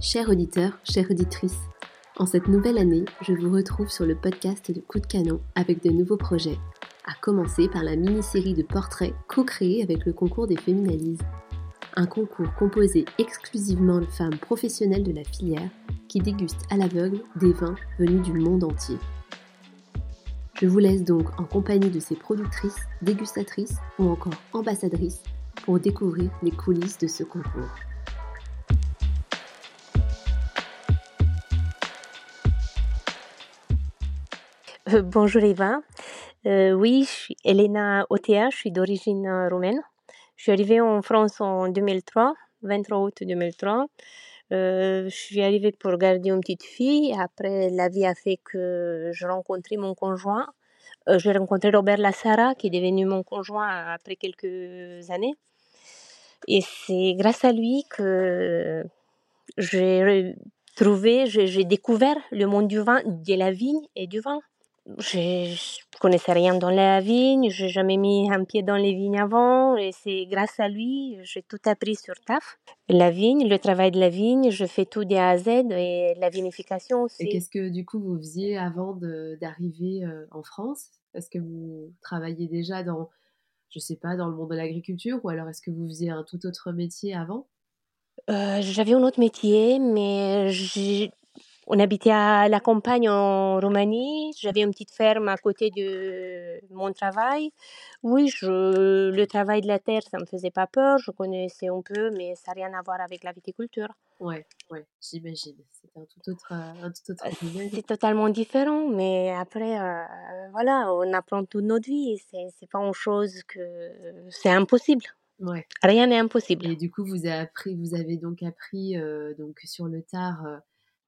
Chers auditeurs, chères auditrices, en cette nouvelle année, je vous retrouve sur le podcast de Coup de Canon avec de nouveaux projets, à commencer par la mini-série de portraits co-créés avec le concours des Féminalises. Un concours composé exclusivement de femmes professionnelles de la filière qui dégustent à l'aveugle des vins venus du monde entier. Je vous laisse donc en compagnie de ces productrices, dégustatrices ou encore ambassadrices pour découvrir les coulisses de ce concours. Euh, bonjour Eva. Euh, oui, je suis Elena Otea, je suis d'origine euh, roumaine. Je suis arrivée en France en 2003, 23 août 2003. je suis arrivée pour garder une petite fille. Après, la vie a fait que je rencontrais mon conjoint. j'ai rencontré Robert Lassara, qui est devenu mon conjoint après quelques années. Et c'est grâce à lui que j'ai trouvé, j'ai découvert le monde du vin, de la vigne et du vin je ne connaissais rien dans la vigne, j'ai jamais mis un pied dans les vignes avant et c'est grâce à lui, j'ai tout appris sur TAF. La vigne, le travail de la vigne, je fais tout de A à Z et la vinification aussi. Et qu'est-ce que du coup vous faisiez avant d'arriver euh, en France? Est-ce que vous travailliez déjà dans, je sais pas, dans le monde de l'agriculture ou alors est-ce que vous faisiez un tout autre métier avant? Euh, J'avais un autre métier, mais on habitait à la campagne en Roumanie. J'avais une petite ferme à côté de mon travail. Oui, je, le travail de la terre, ça me faisait pas peur. Je connaissais un peu, mais ça n'a rien à voir avec la viticulture. Ouais, ouais, j'imagine. C'est un tout autre, un tout autre euh, C'est totalement différent, mais après, euh, voilà, on apprend toute notre vie. C'est, c'est pas une chose que c'est impossible. Ouais. Rien n'est impossible. Et du coup, vous avez appris, vous avez donc appris euh, donc sur le tard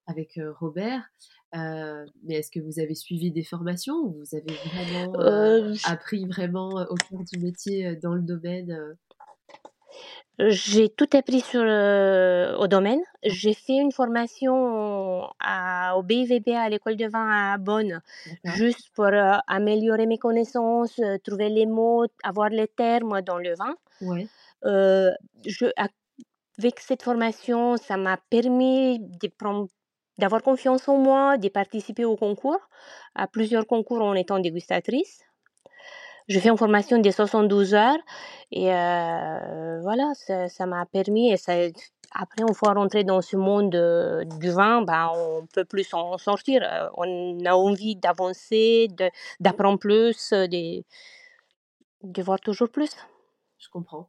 avec Robert. mais est-ce que vous avez suivi des formations ou vous avez vraiment appris vraiment au cœur du métier dans le domaine j'ai tout appris sur au domaine. J'ai fait une formation à, au BIVB à l'école de vin à Bonn, juste pour améliorer mes connaissances, trouver les mots, avoir les termes dans le vin. Ouais. je, avec cette formation, ça m'a permis de prendre d'avoir confiance en moi, de participer au concours, à plusieurs concours en étant dégustatrice. Je fais une formation de 72 heures et euh, voilà, ça m'a permis et ça, après, on fois rentrer dans ce monde du vin, ben, on peut plus en sortir. Euh, on a envie d'avancer, d'apprendre plus, de, voir toujours plus. Je comprends.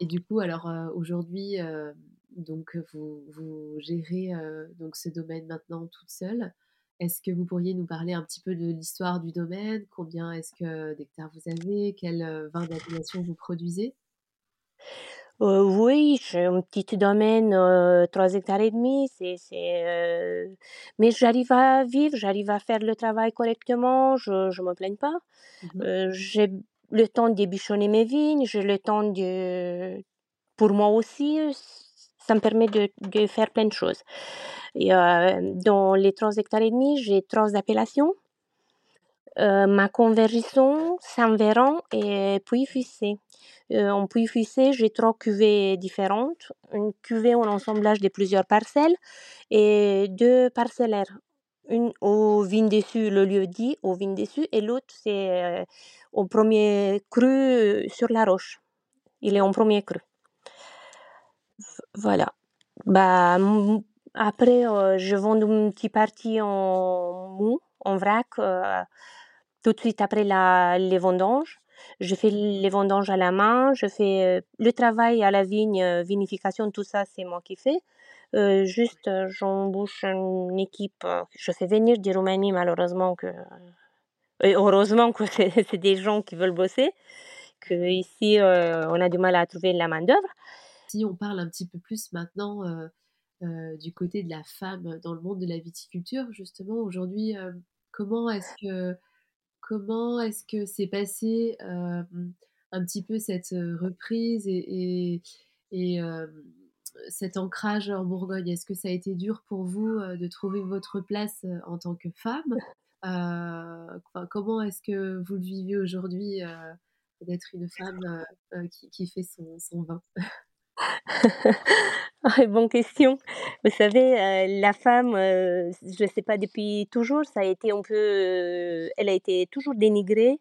Et du coup, alors euh, aujourd'hui, donc vous, gérez donc ce domaine maintenant toute seule. Est-ce que vous pourriez nous parler un petit peu de l'histoire du domaine? Combien est-ce que d'hectares vous avez? Quel vin d'appellation vous produisez? Oui, j'ai un petit domaine, 3 hectares et demi. C'est, Mais j'arrive à vivre, j'arrive à faire le travail correctement, je ne me plains pas. Mmh j'ai le temps de bichonner mes vignes, j'ai le temps de... Pour moi aussi, ça me permet de, faire plein de choses. Euh, dans les 3 hectares et demi, j'ai trois appellations. Euh, ma conversion, Saint-Véran et Puy-Fuissé. Euh, en Puy-Fuissé, j'ai trois cuvées différentes. Une cuvée en assemblage de plusieurs parcelles et deux parcellaires. Une au vin dessus, le lieu dit au vin dessus, et l'autre, c'est au premier cru sur la roche. Il est en premier cru. Voilà. Bah, après, euh, je vends une petite partie en mou, en vrac, euh, tout de suite après la, les vendanges. Je fais les vendanges à la main, je fais euh, le travail à la vigne, vinification, tout ça, c'est moi qui fais. juste, j'embauche une équipe, je fais venir des Roumanie, malheureusement que. Heureusement que c'est des gens qui veulent bosser, que ici, on a du mal à trouver la main-d'œuvre. Si on parle un petit peu plus maintenant euh, euh, du côté de la femme dans le monde de la viticulture, justement, aujourd'hui, euh, comment est-ce que comment est-ce que s'est passé un petit peu cette reprise et, et, cet ancrage en Bourgogne? Est-ce que ça a été dur pour vous de trouver votre place en tant que femme? Comment est-ce que vous le vivez aujourd'hui d'être une femme qui, fait son vin? bonne question. Vous savez, euh, la femme, euh, je ne sais pas, depuis toujours, ça a été un peu, euh, elle a été toujours dénigrée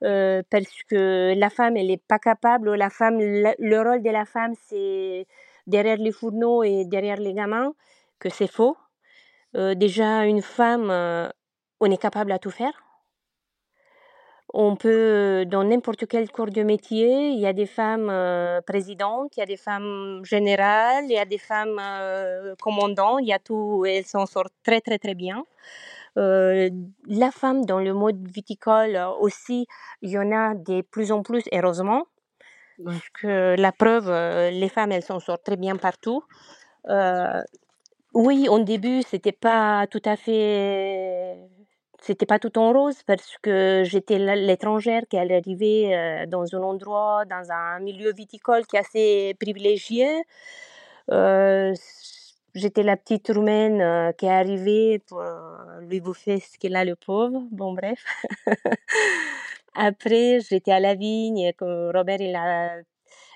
parce que la femme, elle n'est pas capable. La femme, le rôle de la femme, c'est derrière les fourneaux et derrière les gamins, que c'est faux. déjà, une femme, on est capable à tout faire. On peut, dans n'importe quel corps de métier, il y a des femmes euh, présidentes, il y a des femmes générales, il y a des femmes euh, commandantes, il y a tout, elles s'en sortent très très très bien. Euh, la femme dans le mode viticole aussi, il y en a de plus en plus, heureusement. Parce que la preuve, les femmes, elles s'en sortent très bien partout. oui, au début, c'était pas tout à fait c'était pas tout en rose parce que j'étais l'étrangère qui allait arriver euh, dans un endroit, dans un milieu viticole qui est assez privilégié. Euh, j'étais la petite roumaine euh, qui est arrivée pour lui bouffer ce qu'il a le pauvre. Bon, bref. après, j'étais à la vigne, comme Robert il a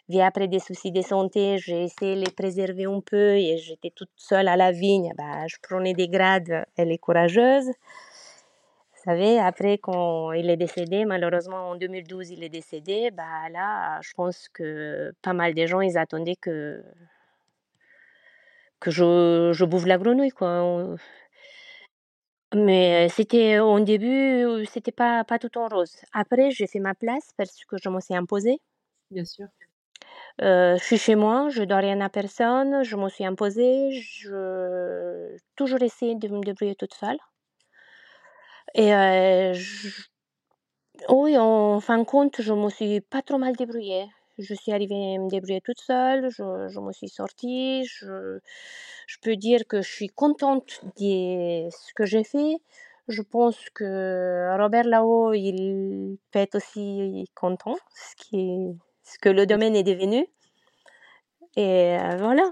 vu après des soucis de santé, j'ai essayé de les préserver un peu et j'étais toute seule à la vigne. Bah, je prenais des grades, elle est courageuse savez, après, quand il est décédé, malheureusement en 2012, il est décédé, bah là, je pense que pas mal de gens, ils attendaient que, que je, je bouffe la grenouille, quoi. Mais c'était au début, c'était pas, pas tout en rose. Après, j'ai fait ma place parce que je me suis imposée. Bien sûr. Euh, je suis chez moi, je ne dois rien à personne, je me suis imposée, je toujours essayé de me débrouiller toute seule. Et oui, en fin de compte, je me suis pas trop mal débrouillée. Je suis arrivée à me débrouiller toute seule, je, je me suis sortie, je, je, peux dire que je suis contente de ce que j'ai fait. Je pense que Robert là-haut, il peut être aussi content, ce, qui ce que le domaine est devenu. Et voilà.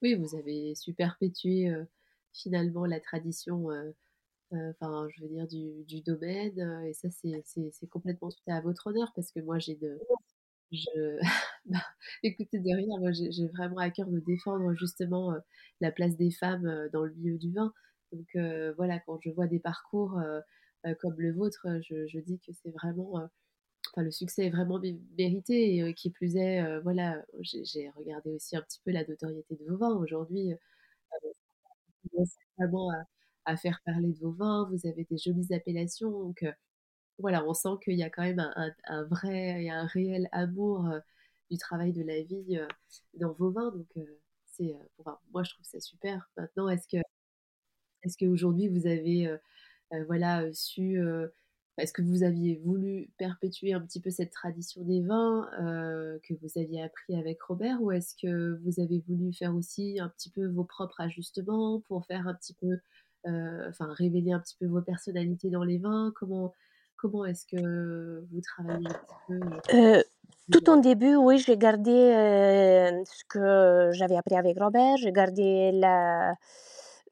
Oui, vous avez su perpétuer finalement la tradition enfin, je veux dire, du, du domaine. et ça, c'est complètement tout à votre honneur parce que moi, j'ai de. Je, bah, écoutez, derrière, moi, j'ai vraiment à cœur de défendre justement la place des femmes dans le milieu du vin. Donc voilà, quand je vois des parcours comme le vôtre, je, je dis que c'est vraiment. Enfin, le succès est vraiment mérité et qui plus est, voilà, j'ai regardé aussi un petit peu la notoriété de vos vins. Aujourd'hui, vraiment à faire parler de vos vins, vous avez des jolies appellations. Donc voilà, on sent qu'il y a quand même un, vrai et un réel amour du travail de la vie dans vos vins. Donc c'est, moi je trouve ça super. Maintenant, est-ce que, est-ce qu'aujourd'hui vous avez voilà su est-ce que vous aviez voulu perpétuer un petit peu cette tradition des vins que vous aviez appris avec Robert ou est-ce que vous avez voulu faire aussi un petit peu vos propres ajustements pour faire un petit peu enfin révéler un petit peu vos personnalités dans les vins Comment, comment est-ce que vous travaillez un petit peu euh, euh, tout en début, oui, j'ai gardé ce que j'avais appris avec Robert, j'ai gardé la...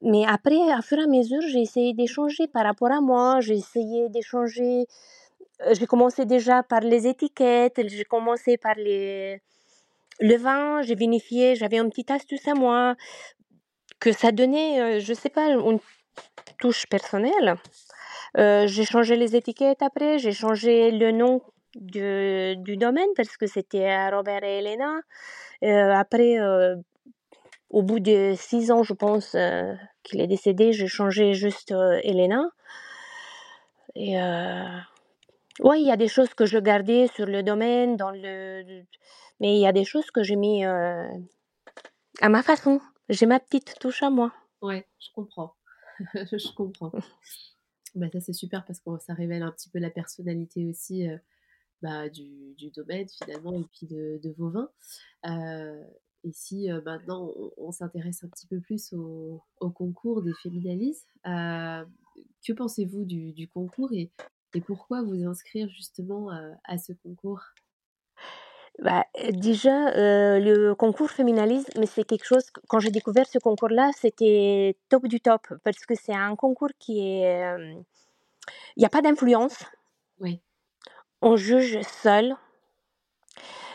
Mais après, à fur et à mesure, j'ai essayé d'échanger par rapport à moi, j'ai essayé d'échanger... J'ai commencé déjà par les étiquettes, j'ai commencé par les... le vin, j'ai vinifié, j'avais une petite astuce à moi, que ça donnait, je sais pas, une touche personnelle. Euh, j'ai changé les étiquettes après, j'ai changé le nom du domaine parce que c'était Robert et Elena. Euh, après, euh, au bout de six ans, je pense qu'il est décédé, j'ai changé juste Elena. Et oui, il y a des choses que je gardais sur le domaine, dans le, mais il y a des choses que j'ai mis à ma façon. J'ai ma petite touche à moi. Ouais, je comprends. je comprends. Bah, ça, c'est super parce que ça révèle un petit peu la personnalité aussi euh, bah, du, domaine finalement et puis de, vos vins. Euh, et si euh, maintenant on, s'intéresse un petit peu plus au, concours des Féminalises, que pensez-vous du, concours et, pourquoi vous inscrire justement à ce concours? Bah, déjà, le concours féminalisme, mais c'est quelque chose, quand j'ai découvert ce concours-là, c'était top du top, parce que c'est un concours qui est... Il n'y a pas d'influence. Oui. On juge seul.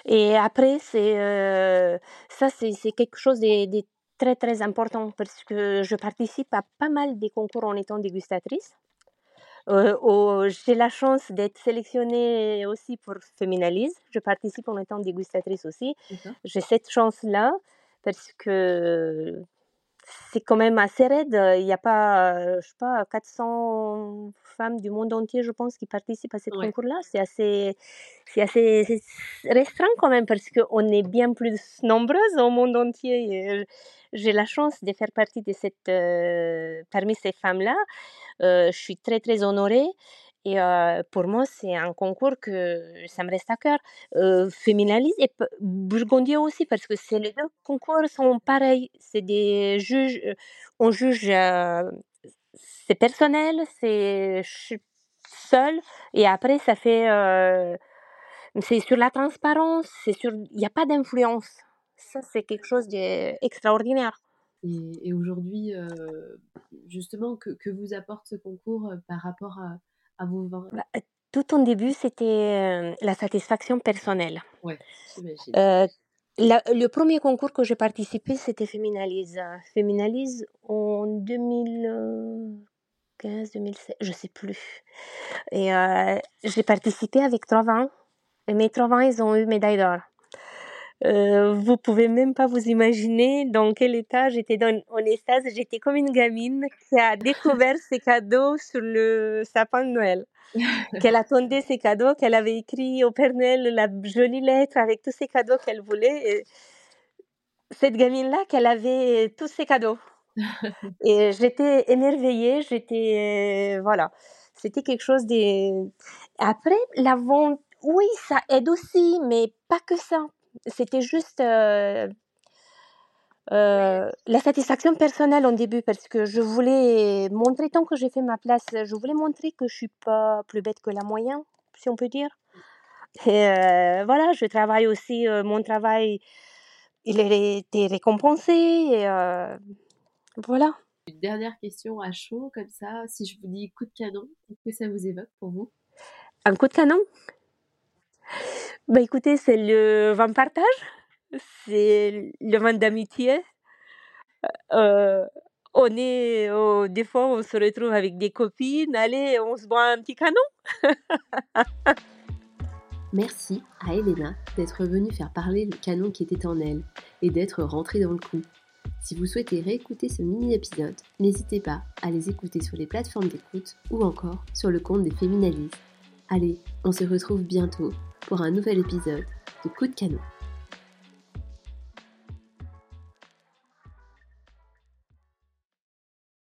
Et après, c'est euh, ça, c'est quelque chose de, très très important parce que je participe à pas mal des concours en étant dégustatrice. Euh, j'ai la chance d'être sélectionnée aussi pour Féminalise. Je participe en étant dégustatrice aussi. J'ai cette chance-là parce que c'est quand même assez raide. Il n'y a pas, je sais pas, 400 femmes du monde entier, je pense, qui participent à ce concours-là. C'est assez, c'est assez restreint quand même parce qu'on est bien plus nombreuses au monde entier. J'ai la chance de faire partie de cette, euh, parmi ces femmes-là. Euh, je suis très, très honorée. Et pour moi, c'est un concours que ça me reste à cœur. Euh, et Burgundia aussi, parce que c'est les deux concours sont pareils. C'est des juges, on juge, c'est personnel, c'est seul, et après, ça fait. c'est sur la transparence, c'est sur. Il n'y a pas d'influence. Ça, c'est quelque chose d'extraordinaire. Et, et aujourd'hui, justement, que, que, vous apporte ce concours par rapport à bah, tout en début, c'était la satisfaction personnelle. Le premier concours que j'ai participé, c'était Féminalise. Féminalise en 2015, 2016, je sais plus. Et j'ai participé avec trois vins. Et mes trois vins, ils ont eu médaille d'or. Euh, vous pouvez même pas vous imaginer dans quel état j'étais dans, en extase. J'étais comme une gamine qui a découvert ses cadeaux sur le sapin de Noël. qu'elle attendait ses cadeaux, qu'elle avait écrit au Père Noël la jolie lettre avec tous ses cadeaux qu'elle voulait. cette gamine-là, qu'elle avait tous ses cadeaux. Et j'étais émerveillée, j'étais. voilà. C'était quelque chose de. Après, la vente, oui, ça aide aussi, mais pas que ça c'était juste euh, euh, la satisfaction personnelle au début parce que je voulais montrer, tant que j'ai fait ma place, je voulais montrer que je suis pas plus bête que la moyenne, si on peut dire. Et euh, voilà, je travaille aussi, mon travail, il a été récompensé. Et, voilà. Une dernière question à chaud, comme ça, si je vous dis coup de canon, qu'est-ce que ça vous évoque pour vous? Un coup de canon? Bah écoutez, c'est le vin partage, c'est le vin d'amitié. Euh, on est, des fois, on se retrouve avec des copines, allez, on se boit un petit canon. Merci à Elena d'être venue faire parler le canon qui était en elle et d'être rentrée dans le coup. Si vous souhaitez réécouter ce mini-épisode, n'hésitez pas à les écouter sur les plateformes d'écoute ou encore sur le compte des Féminalistes. Allez, on se retrouve bientôt pour un nouvel épisode de Coup de canon.